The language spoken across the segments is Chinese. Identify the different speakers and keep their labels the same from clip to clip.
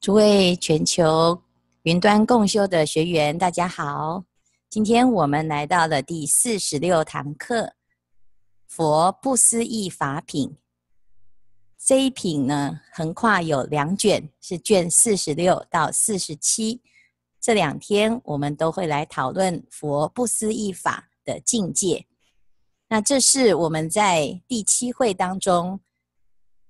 Speaker 1: 诸位全球云端共修的学员，大家好。今天我们来到了第四十六堂课，佛不思议法品。这一品呢，横跨有两卷，是卷四十六到四十七。这两天我们都会来讨论佛不思议法的境界。那这是我们在第七会当中。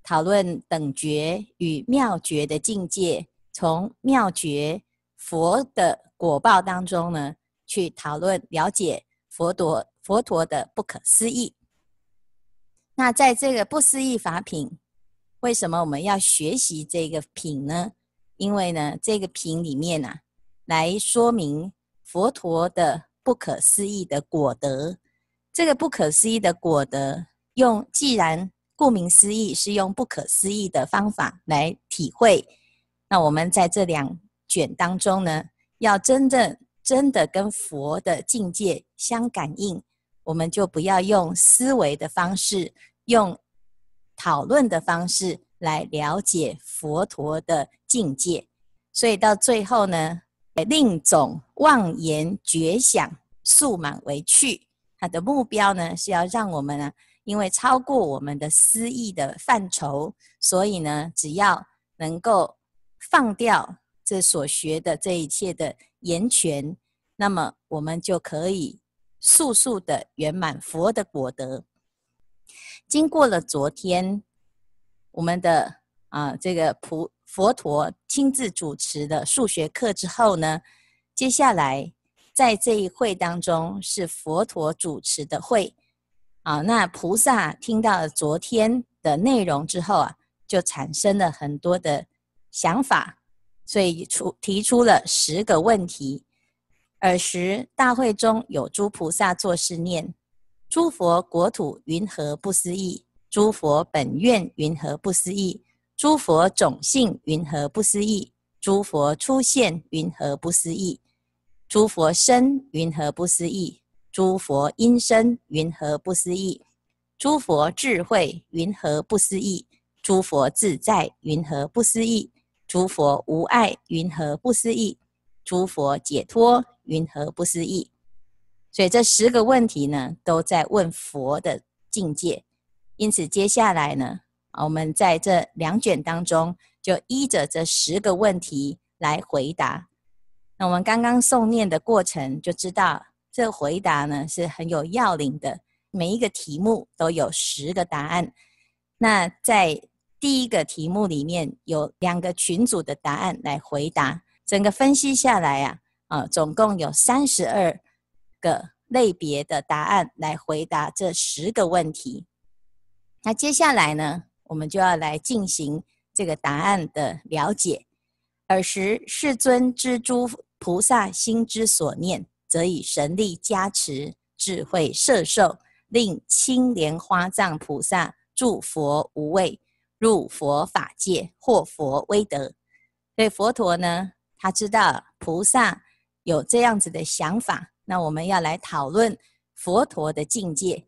Speaker 1: 讨论等觉与妙觉的境界，从妙觉佛的果报当中呢，去讨论了解佛陀佛陀的不可思议。那在这个不思议法品，为什么我们要学习这个品呢？因为呢，这个品里面啊，来说明佛陀的不可思议的果德。这个不可思议的果德，用既然。顾名思义，是用不可思议的方法来体会。那我们在这两卷当中呢，要真正真的跟佛的境界相感应，我们就不要用思维的方式，用讨论的方式来了解佛陀的境界。所以到最后呢，令总妄言觉想速满为去。他的目标呢，是要让我们呢。因为超过我们的私意的范畴，所以呢，只要能够放掉这所学的这一切的言权，那么我们就可以速速的圆满佛的果德。经过了昨天我们的啊这个菩佛陀亲自主持的数学课之后呢，接下来在这一会当中是佛陀主持的会。啊，那菩萨听到了昨天的内容之后啊，就产生了很多的想法，所以出提出了十个问题。尔时大会中有诸菩萨作是念：诸佛国土云何不思议？诸佛本愿云何不思议？诸佛种性云何不思议？诸佛出现云何不思议？诸佛身云何不思议？诸佛音声云何不思议？诸佛智慧云何不思议？诸佛自在云何不思议？诸佛无碍云何不思议？诸佛解脱云何不思议？所以这十个问题呢，都在问佛的境界。因此，接下来呢，我们在这两卷当中，就依着这十个问题来回答。那我们刚刚诵念的过程，就知道。这回答呢是很有要领的，每一个题目都有十个答案。那在第一个题目里面有两个群组的答案来回答，整个分析下来啊，啊，总共有三十二个类别的答案来回答这十个问题。那接下来呢，我们就要来进行这个答案的了解。尔时世尊知诸菩萨心之所念。则以神力加持，智慧摄受，令青莲花藏菩萨住佛无畏，入佛法界，获佛威德。所以佛陀呢，他知道菩萨有这样子的想法，那我们要来讨论佛陀的境界。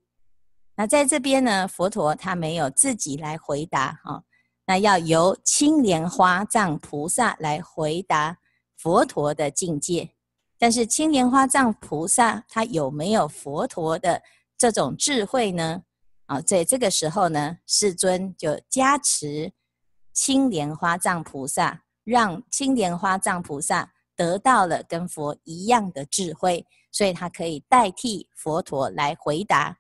Speaker 1: 那在这边呢，佛陀他没有自己来回答哈，那要由青莲花藏菩萨来回答佛陀的境界。但是青莲花藏菩萨他有没有佛陀的这种智慧呢？啊，在这个时候呢，世尊就加持青莲花藏菩萨，让青莲花藏菩萨得到了跟佛一样的智慧，所以他可以代替佛陀来回答。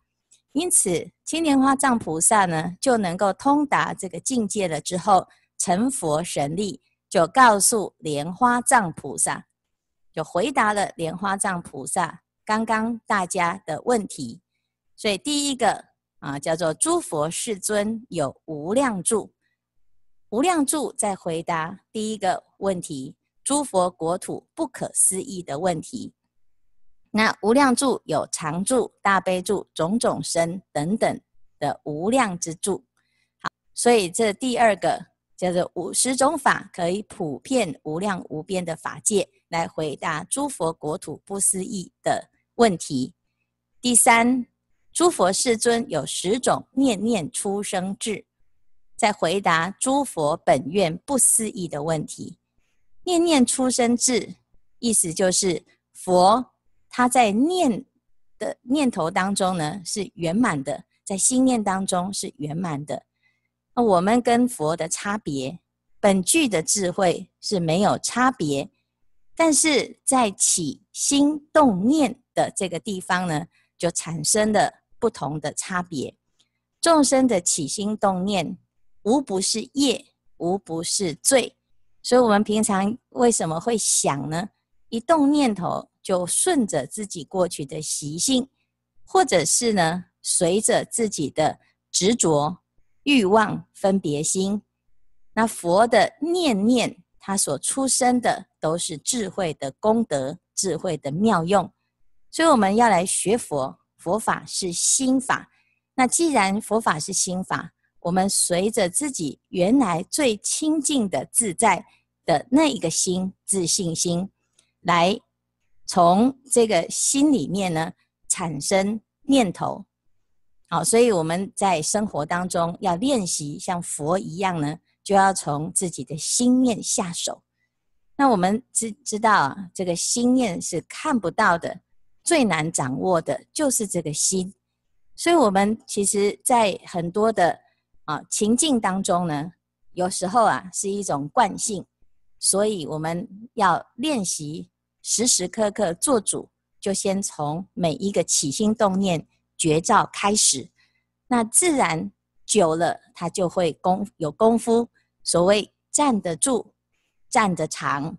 Speaker 1: 因此，青莲花藏菩萨呢就能够通达这个境界了。之后成佛神力，就告诉莲花藏菩萨。就回答了莲花藏菩萨刚刚大家的问题，所以第一个啊叫做诸佛世尊有无量住，无量住在回答第一个问题，诸佛国土不可思议的问题。那无量住有常住、大悲住、种种身等等的无量之住。好，所以这第二个叫做五十种法可以普遍无量无边的法界。来回答诸佛国土不思议的问题。第三，诸佛世尊有十种念念出生智，在回答诸佛本愿不思议的问题。念念出生智，意思就是佛他在念的念头当中呢是圆满的，在心念当中是圆满的。那我们跟佛的差别，本具的智慧是没有差别，但是在起心动念的这个地方呢，就产生了不同的差别。众生的起心动念，无不是业，无不是罪。所以，我们平常为什么会想呢？一动念头就顺着自己过去的习性，或者是呢，随着自己的执着。欲望分别心，那佛的念念，他所出生的都是智慧的功德，智慧的妙用。所以我们要来学佛，佛法是心法。那既然佛法是心法，我们随着自己原来最清净的自在的那一个心，自信心，来从这个心里面呢产生念头。好，所以我们在生活当中要练习像佛一样呢，就要从自己的心念下手。那我们知知道啊，这个心念是看不到的，最难掌握的就是这个心。所以，我们其实，在很多的啊情境当中呢，有时候啊是一种惯性，所以我们要练习时时刻刻做主，就先从每一个起心动念。绝招开始，那自然久了，他就会功有功夫。所谓站得住，站得长，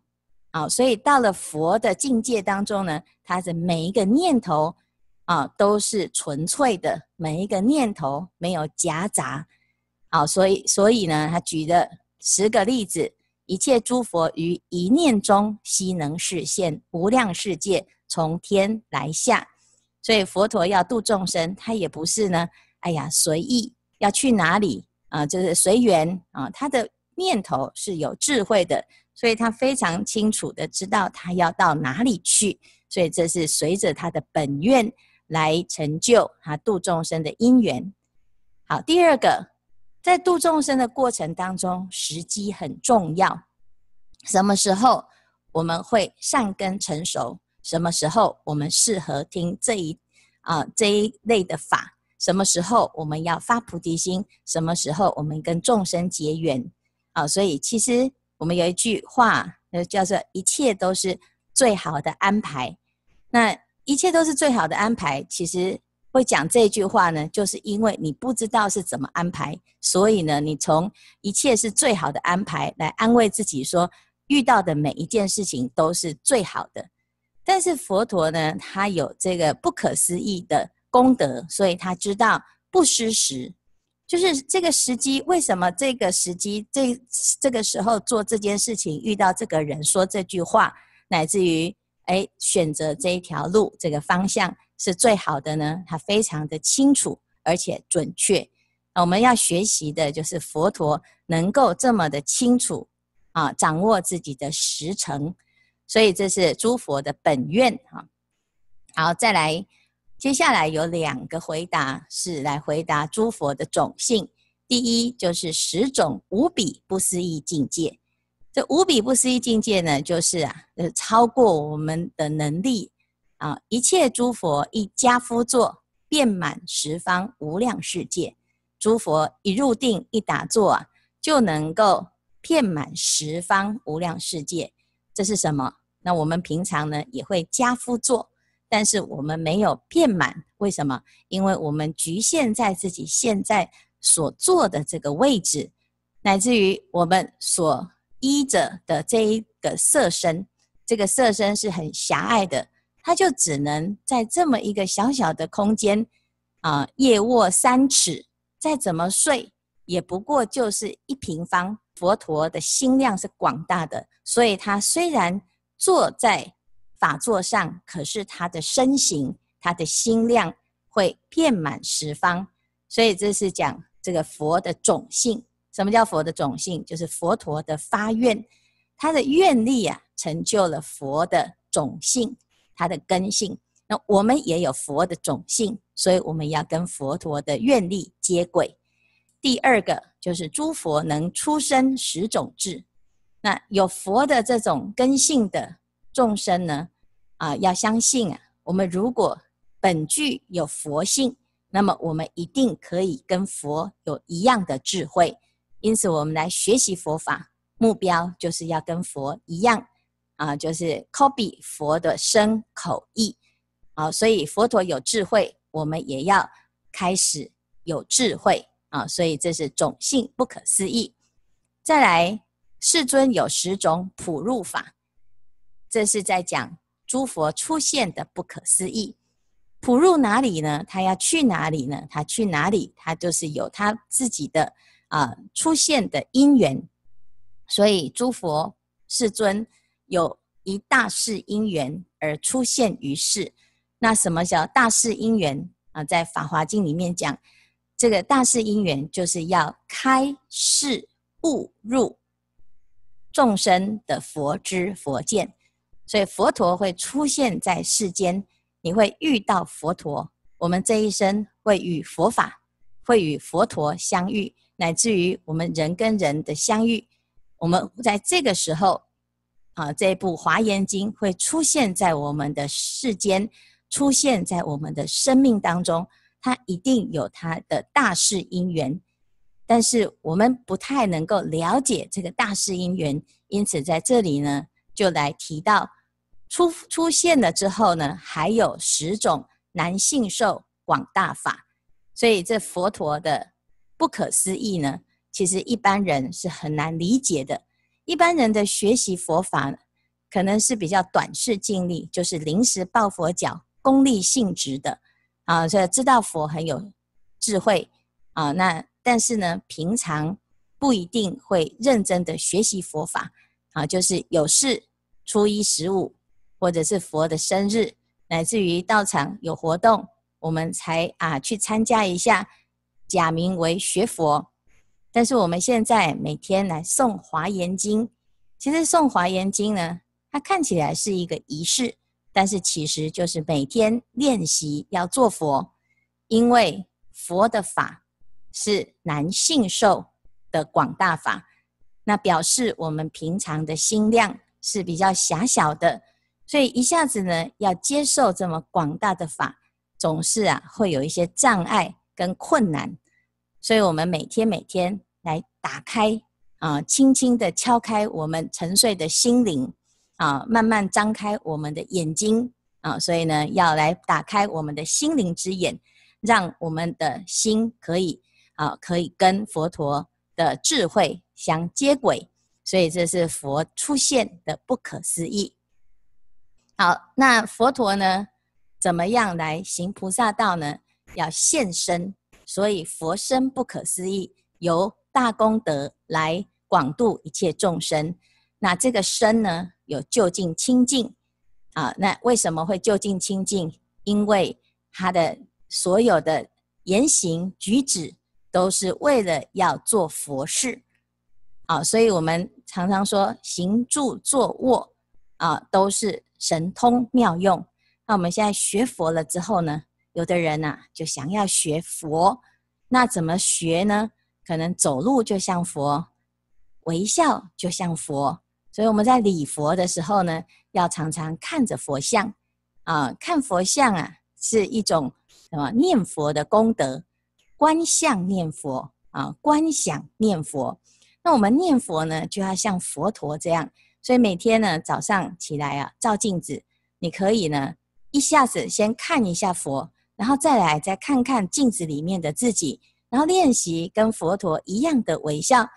Speaker 1: 啊，所以到了佛的境界当中呢，他的每一个念头啊都是纯粹的，每一个念头没有夹杂，啊，所以所以呢，他举了十个例子：一切诸佛于一念中悉能示现无量世界，从天来下。所以佛陀要度众生，他也不是呢，哎呀随意要去哪里啊、就是随缘啊。他的念头是有智慧的，所以他非常清楚的知道他要到哪里去。所以这是随着他的本愿来成就他度众生的因缘。好，第二个，在度众生的过程当中，时机很重要。什么时候我们会善根成熟？什么时候我们适合听这一啊、这一类的法？什么时候我们要发菩提心？什么时候我们跟众生结缘？啊，所以其实我们有一句话，呃，叫做“一切都是最好的安排”。那一切都是最好的安排，其实会讲这句话呢，就是因为你不知道是怎么安排，所以呢，你从一切是最好的安排来安慰自己，说遇到的每一件事情都是最好的。但是佛陀呢，他有这个不可思议的功德，所以他知道不失时，就是这个时机。为什么这个时机这这个时候做这件事情，遇到这个人说这句话，乃至于哎选择这一条路，这个方向是最好的呢？他非常的清楚而且准确。我们要学习的就是佛陀能够这么的清楚啊，掌握自己的时辰。所以这是诸佛的本愿哈。好，再来，接下来有两个回答是来回答诸佛的种性。第一就是十种无比不思议境界。这无比不思议境界呢，就是啊，呃，超过我们的能力啊。一切诸佛一跏趺坐，遍满十方无量世界。诸佛一入定一打坐啊，就能够遍满十方无量世界。这是什么？那我们平常呢也会加趺坐，但是我们没有遍满。为什么？因为我们局限在自己现在所坐的这个位置，乃至于我们所依着的这一个色身，这个色身是很狭隘的，它就只能在这么一个小小的空间啊，夜卧三尺，再怎么睡也不过就是一平方。佛陀的心量是广大的，所以他虽然坐在法座上，可是他的身形、他的心量会遍满十方。所以这是讲这个佛的种性。什么叫佛的种性？就是佛陀的发愿，他的愿力啊，成就了佛的种性，他的根性。那我们也有佛的种性，所以我们要跟佛陀的愿力接轨。第二个就是诸佛能出生十种智，那有佛的这种根性的众生呢，啊，要相信啊，我们如果本具有佛性，那么我们一定可以跟佛有一样的智慧。因此，我们来学习佛法，目标就是要跟佛一样啊，就是 copy 佛的身口意啊。所以佛陀有智慧，我们也要开始有智慧啊。所以这是种性不可思议。再来。世尊有十种普入法，这是在讲诸佛出现的不可思议。普入哪里呢？他要去哪里呢？他去哪里？他就是有他自己的啊、出现的因缘。所以诸佛世尊有一大事因缘而出现于世。那什么叫大事因缘啊？在《法华经》里面讲，这个大事因缘就是要开示悟入。众生的佛知佛见，所以佛陀会出现在世间，你会遇到佛陀。我们这一生会与佛法，会与佛陀相遇，乃至于我们人跟人的相遇。我们在这个时候，啊，这部《华严经》会出现在我们的世间，出现在我们的生命当中，它一定有它的大事因缘。但是我们不太能够了解这个大事因缘，因此在这里呢，就来提到出出现了之后呢，还有十种男性受广大法，所以这佛陀的不可思议呢，其实一般人是很难理解的。一般人的学习佛法可能是比较短视尽力，就是临时抱佛脚、功利性质的啊，所以知道佛很有智慧啊，那。但是呢，平常不一定会认真的学习佛法啊，就是有事初一十五，或者是佛的生日，乃至于道场有活动，我们才啊去参加一下，假名为学佛。但是我们现在每天来诵华严经，其实诵华严经呢，它看起来是一个仪式，但是其实就是每天练习要做佛，因为佛的法。是难信受的广大法，那表示我们平常的心量是比较狭小的，所以一下子呢要接受这么广大的法，总是啊会有一些障碍跟困难，所以我们每天每天来打开啊，轻轻的敲开我们沉睡的心灵啊，慢慢张开我们的眼睛啊，所以呢要来打开我们的心灵之眼，让我们的心可以。啊，可以跟佛陀的智慧相接轨，所以这是佛出现的不可思议。好，那佛陀呢，怎么样来行菩萨道呢？要现身，所以佛身不可思议，由大功德来广度一切众生。那这个身呢，有就近清净啊。那为什么会就近清净？因为他的所有的言行举止。都是为了要做佛事，啊，所以我们常常说行住坐卧啊，都是神通妙用。那我们现在学佛了之后呢，有的人呐就想要学佛，那怎么学呢？可能走路就像佛，微笑就像佛。所以我们在礼佛的时候呢，要常常看着佛像啊，看佛像啊是一种什么念佛的功德。观相念佛啊，观想念佛。那我们念佛呢，就要像佛陀这样。所以每天呢，早上起来啊，照镜子，你可以呢，一下子先看一下佛，然后再来再看看镜子里面的自己，然后练习跟佛陀一样的微笑。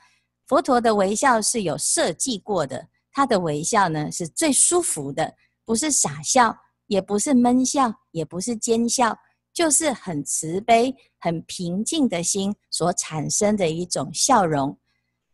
Speaker 1: 佛陀的微笑是有设计过的，他的微笑呢是最舒服的，不是傻笑，也不是闷笑，也不是奸笑。就是很慈悲、很平静的心所产生的一种笑容，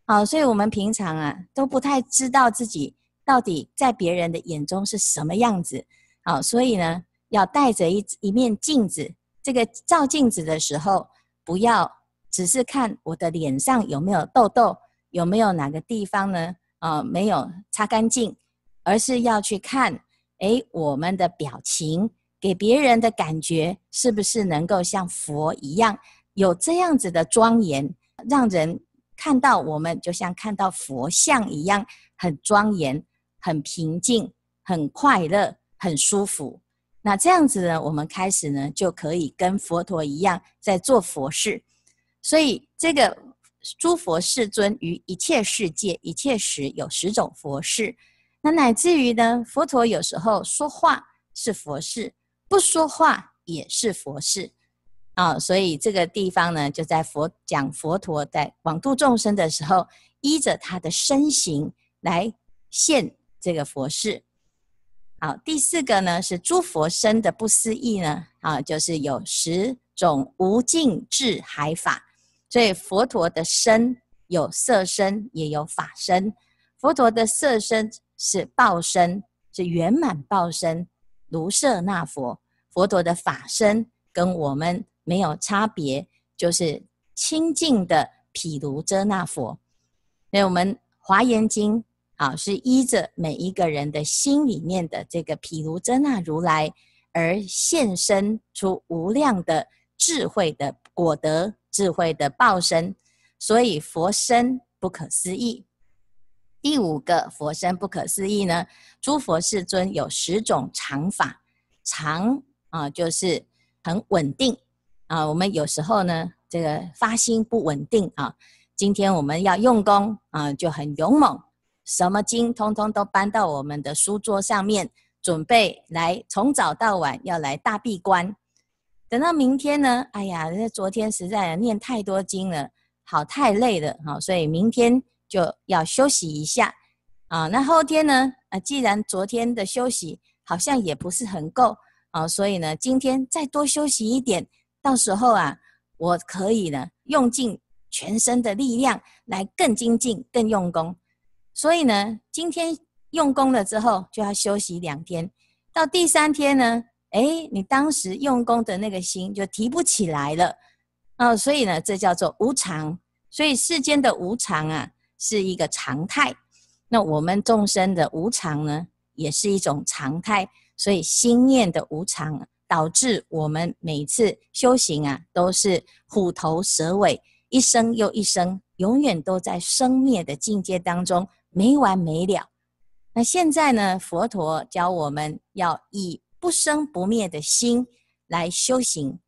Speaker 1: 好，所以我们平常啊都不太知道自己到底在别人的眼中是什么样子，好，所以呢要带着一一面镜子，这个照镜子的时候，不要只是看我的脸上有没有痘痘，有没有哪个地方呢，啊，没有擦干净，而是要去看，诶，我们的表情。给别人的感觉是不是能够像佛一样有这样子的庄严，让人看到我们就像看到佛像一样，很庄严、很平静、很快乐、很舒服。那这样子呢，我们开始呢就可以跟佛陀一样在做佛事。所以这个诸佛世尊于一切世界、一切时有十种佛事。那乃至于呢，佛陀有时候说话是佛事，不说话也是佛事。啊，所以这个地方呢，就在佛讲佛陀在广度众生的时候，依着他的身形来现这个佛事。好，第四个呢是诸佛身的不思议呢，啊，就是有十种无尽智海法。所以佛陀的身有色身，也有法身。佛陀的色身是报身，是圆满报身，卢舍那佛。佛陀的法身跟我们。没有差别，就是清净的毗卢遮那佛。所以我们华严经啊，是依着每一个人的心里面的这个毗卢遮那如来而现身出无量的智慧的果德、智慧的报身，所以佛身不可思议。第五个佛身不可思议呢，诸佛世尊有十种常法，常啊就是很稳定。啊，我们有时候呢，这个发心不稳定啊。今天我们要用功啊，就很勇猛，什么经通通都搬到我们的书桌上面，准备来从早到晚要来大闭关。等到明天呢，哎呀，那昨天实在念太多经了，好太累了哈，所以明天就要休息一下啊。那后天呢，啊，既然昨天的休息好像也不是很够啊，所以呢，今天再多休息一点。到时候啊，我可以呢用尽全身的力量来更精进、更用功。所以呢，今天用功了之后就要休息两天。到第三天呢，哎，你当时用功的那个心就提不起来了。哦，所以呢，这叫做无常。所以世间的无常啊，是一个常态。那我们众生的无常呢，也是一种常态。所以心念的无常。导致我们每次修行啊，都是虎头蛇尾，一生又一生，永远都在生灭的境界当中没完没了。那现在呢，佛陀教我们要以不生不灭的心来修行。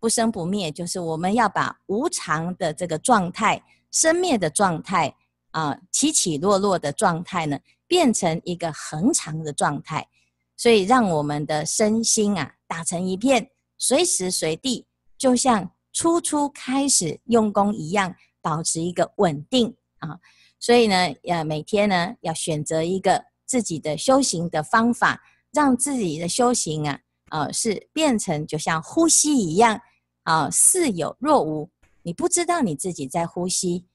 Speaker 1: 不生不灭，就是我们要把无常的这个状态、生灭的状态啊，起起落落的状态呢，变成一个恒常的状态。所以，让我们的身心啊。打成一片，随时随地就像初初开始用功一样，保持一个稳定啊。所以呢，要每天呢要选择一个自己的修行的方法，让自己的修行啊，呃，是变成就像呼吸一样啊，似有若无。你不知道你自己在呼吸，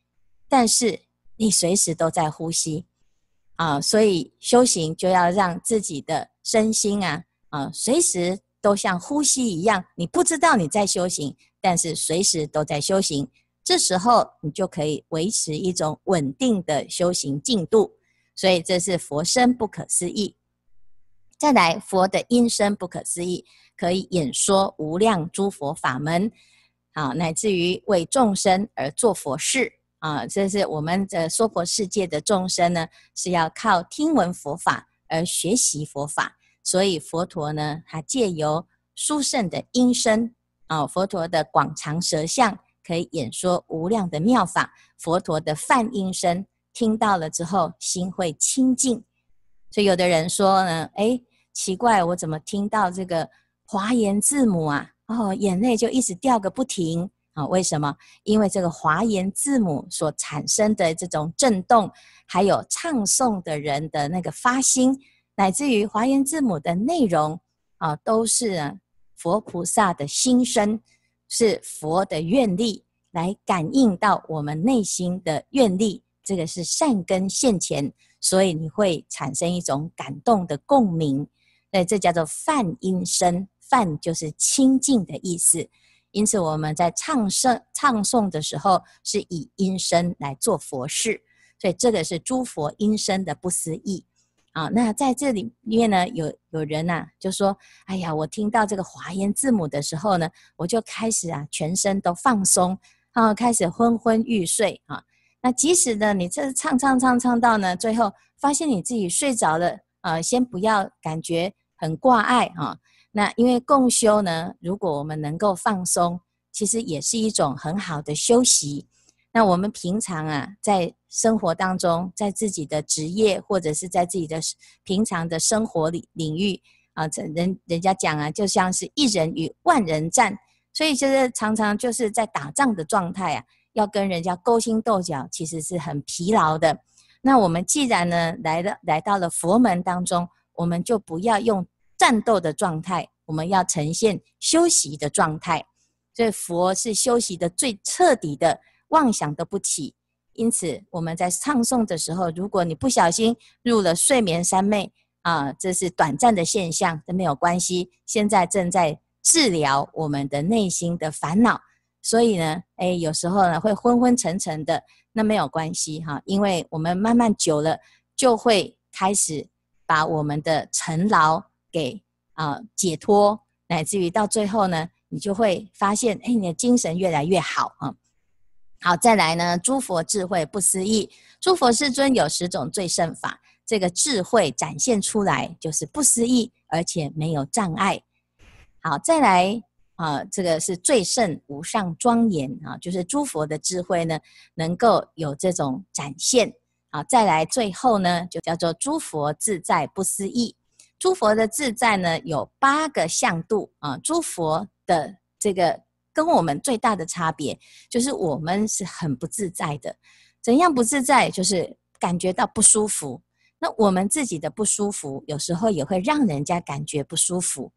Speaker 1: 但是你随时都在呼吸啊。所以修行就要让自己的身心啊，啊，随时。都像呼吸一样，你不知道你在修行，但是随时都在修行。这时候你就可以维持一种稳定的修行进度。所以这是佛身不可思议。再来，佛的音声不可思议，可以演说无量诸佛法门，啊，乃至于为众生而做佛事啊。这是我们的娑婆世界的众生呢，是要靠听闻佛法而学习佛法。所以佛陀呢，他借由殊胜的音声啊，佛陀的广长舌相，可以演说无量的妙法。佛陀的梵音声，听到了之后，心会清净。所以有的人说呢，哎，奇怪，我怎么听到这个华严字母啊？哦，眼泪就一直掉个不停啊？为什么？因为这个华严字母所产生的这种震动，还有唱诵的人的那个发心。乃至于华严字母的内容啊，都是佛菩萨的心声，是佛的愿力来感应到我们内心的愿力。这个是善根现前，所以你会产生一种感动的共鸣。那这叫做梵音声，梵就是清净的意思。因此我们在唱声唱诵的时候，是以音声来做佛事，所以这个是诸佛音声的不思议。啊，那在这里面呢，有有人呐、啊，就说：“哎呀，我听到这个华严字母的时候呢，我就开始啊，全身都放松，啊，开始昏昏欲睡啊。那即使呢，你这唱唱唱唱到呢，最后发现你自己睡着了，呃，先不要感觉很挂碍啊。那因为共修呢，如果我们能够放松，其实也是一种很好的休息。那我们平常啊，在生活当中，在自己的职业或者是在自己的平常的生活领领域啊，人人家讲啊，就像是一人与万人战，所以就是常常就是在打仗的状态啊。要跟人家勾心斗角，其实是很疲劳的。那我们既然呢来了，来到了佛门当中，我们就不要用战斗的状态，我们要呈现休息的状态。所以佛是休息的最彻底的，妄想都不起。因此我们在唱诵的时候，如果你不小心入了睡眠三昧啊，这是短暂的现象，都没有关系。现在正在治疗我们的内心的烦恼。所以呢，哎，有时候呢会昏昏沉沉的，那没有关系哈，因为我们慢慢久了，就会开始把我们的尘劳给啊、解脱，乃至于到最后呢，你就会发现，哎，你的精神越来越好啊。好，再来呢，诸佛智慧不思议，诸佛世尊有十种最胜法，这个智慧展现出来就是不思议，而且没有障碍。好，再来。啊，这个是最胜无上庄严啊，就是诸佛的智慧呢，能够有这种展现。啊，再来最后呢，就叫做诸佛自在不思议。诸佛的自在呢，有八个向度啊。诸佛的这个跟我们最大的差别，就是我们是很不自在的。怎样不自在？就是感觉到不舒服。那我们自己的不舒服，有时候也会让人家感觉不舒服。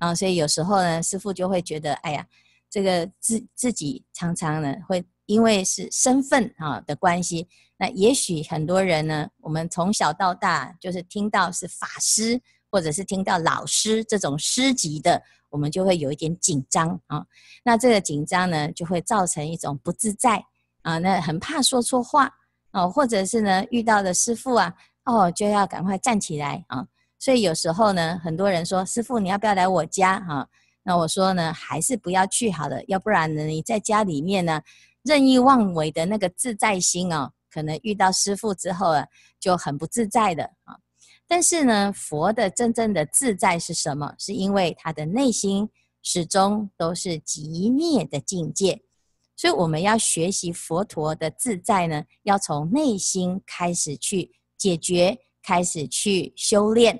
Speaker 1: 啊，所以有时候呢，师父就会觉得，哎呀，这个自自己常常呢，会因为是身份啊的关系，那也许很多人呢，我们从小到大就是听到是法师，或者是听到老师这种师级的，我们就会有一点紧张啊。那这个紧张呢，就会造成一种不自在啊，那很怕说错话啊，或者是呢，遇到的师父啊，哦，就要赶快站起来啊。所以有时候呢，很多人说：“师傅，你要不要来我家？”哈，那我说呢，还是不要去好了，要不然呢，你在家里面呢，任意妄为的那个自在心哦，可能遇到师傅之后啊，就很不自在的啊。但是呢，佛的真正的自在是什么？是因为他的内心始终都是极灭的境界，所以我们要学习佛陀的自在呢，要从内心开始去解决，开始去修炼。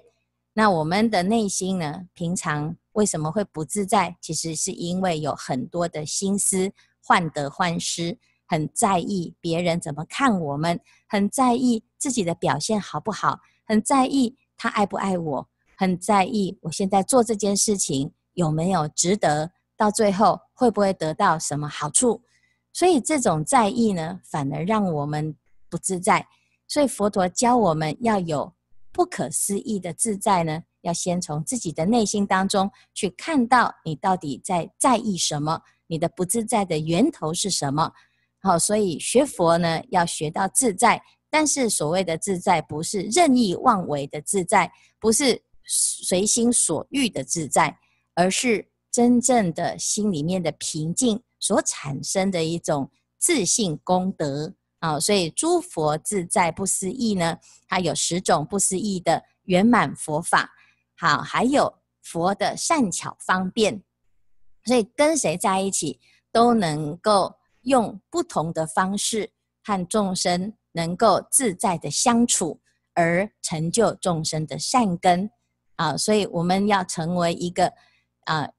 Speaker 1: 那我们的内心呢？平常为什么会不自在？其实是因为有很多的心思患得患失，很在意别人怎么看我们，很在意自己的表现好不好，很在意他爱不爱我，很在意我现在做这件事情有没有值得，到最后会不会得到什么好处。所以这种在意呢，反而让我们不自在。所以佛陀教我们要有。不可思议的自在呢，要先从自己的内心当中去看到你到底在在意什么，你的不自在的源头是什么。好，所以学佛呢，要学到自在，但是所谓的自在，不是任意妄为的自在，不是随心所欲的自在，而是真正的心里面的平静所产生的一种自信功德。啊、所以诸佛自在不思议呢，它有十种不思议的圆满佛法。好，还有佛的善巧方便，所以跟谁在一起都能够用不同的方式和众生能够自在的相处，而成就众生的善根。啊，所以我们要成为一个啊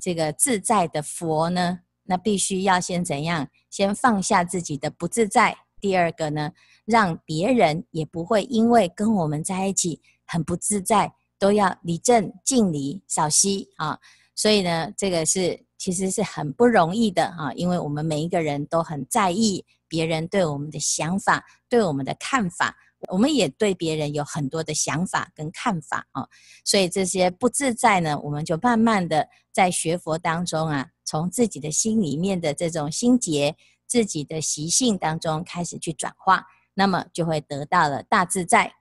Speaker 1: 这个自在的佛呢，那必须要先怎样？先放下自己的不自在。第二个呢，让别人也不会因为跟我们在一起很不自在，都要礼正敬礼少息啊。所以呢，这个是其实是很不容易的啊，因为我们每一个人都很在意别人对我们的想法、对我们的看法，我们也对别人有很多的想法跟看法啊。所以这些不自在呢，我们就慢慢的在学佛当中啊，从自己的心里面的这种心结。自己的习性当中开始去转化，那么就会得到了大自在。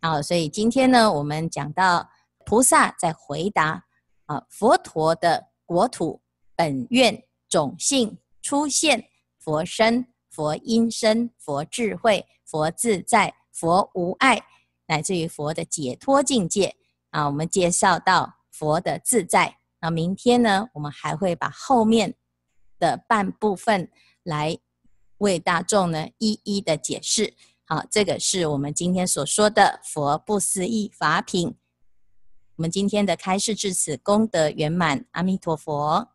Speaker 1: 好，所以今天呢，我们讲到菩萨在回答啊，佛陀的国土本愿种性出现佛身佛音声、佛智慧、佛自在、佛无碍，乃至于佛的解脱境界啊。我们介绍到佛的自在，那明天呢，我们还会把后面的半部分来为大众呢一一的解释。好，这个是我们今天所说的佛不思议法品。我们今天的开示至此功德圆满，阿弥陀佛。